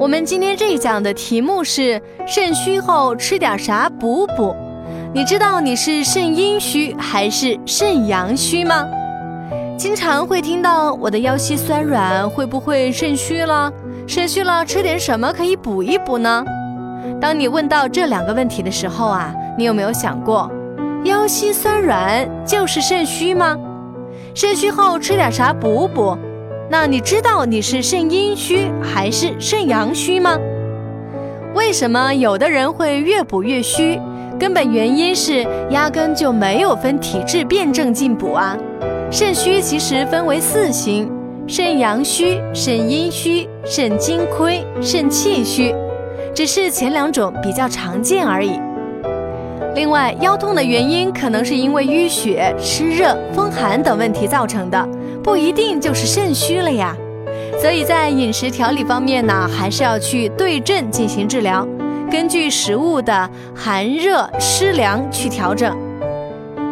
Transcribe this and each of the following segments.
我们今天这一讲的题目是肾虚后吃点啥补补？你知道你是肾阴虚还是肾阳虚吗？经常会听到我的腰膝酸软，会不会肾虚了？肾虚了吃点什么可以补一补呢？当你问到这两个问题的时候啊，你有没有想过，腰膝酸软就是肾虚吗？肾虚后吃点啥补补？那你知道你是肾阴虚还是肾阳虚吗？为什么有的人会越补越虚？根本原因是压根就没有分体质辩证进补啊。肾虚其实分为四型：肾阳虚、肾阴虚、肾精亏、肾气虚，只是前两种比较常见而已。另外，腰痛的原因可能是因为淤血、湿热、风寒等问题造成的。不一定就是肾虚了呀，所以在饮食调理方面呢，还是要去对症进行治疗，根据食物的寒热湿凉去调整。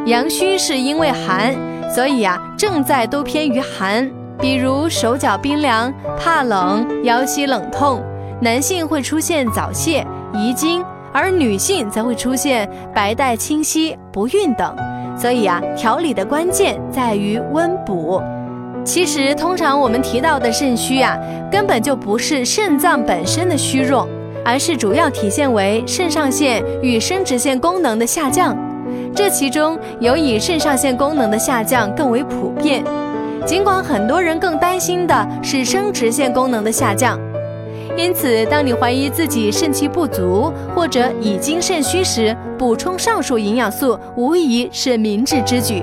阳虚是因为寒，所以啊，正在都偏于寒，比如手脚冰凉、怕冷、腰膝冷痛，男性会出现早泄、遗精，而女性则会出现白带清晰、不孕等。所以啊，调理的关键在于温补。其实，通常我们提到的肾虚啊，根本就不是肾脏本身的虚弱，而是主要体现为肾上腺与生殖腺功能的下降。这其中有以肾上腺功能的下降更为普遍，尽管很多人更担心的是生殖腺功能的下降。因此，当你怀疑自己肾气不足或者已经肾虚时，补充上述营养素无疑是明智之举。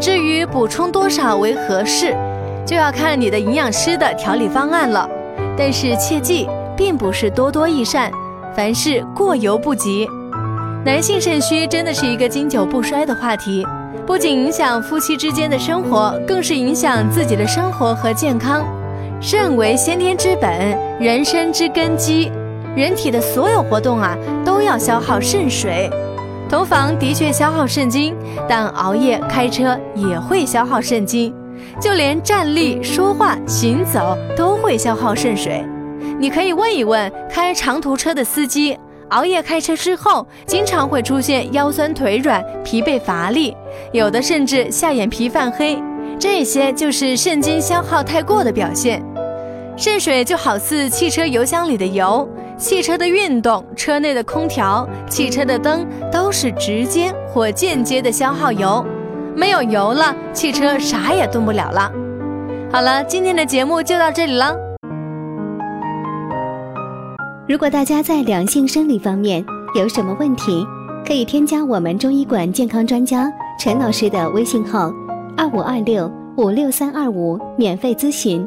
至于补充多少为合适，就要看你的营养师的调理方案了。但是切记，并不是多多益善，凡事过犹不及。男性肾虚真的是一个经久不衰的话题，不仅影响夫妻之间的生活，更是影响自己的生活和健康。肾为先天之本，人生之根基，人体的所有活动啊，都要消耗肾水。同房的确消耗肾精，但熬夜、开车也会消耗肾精，就连站立、说话、行走都会消耗肾水。你可以问一问开长途车的司机，熬夜开车之后，经常会出现腰酸腿软、疲惫乏力，有的甚至下眼皮泛黑，这些就是肾精消耗太过的表现。肾水就好似汽车油箱里的油。汽车的运动、车内的空调、汽车的灯都是直接或间接的消耗油，没有油了，汽车啥也动不了了。好了，今天的节目就到这里了。如果大家在两性生理方面有什么问题，可以添加我们中医馆健康专家陈老师的微信号：二五二六五六三二五，免费咨询。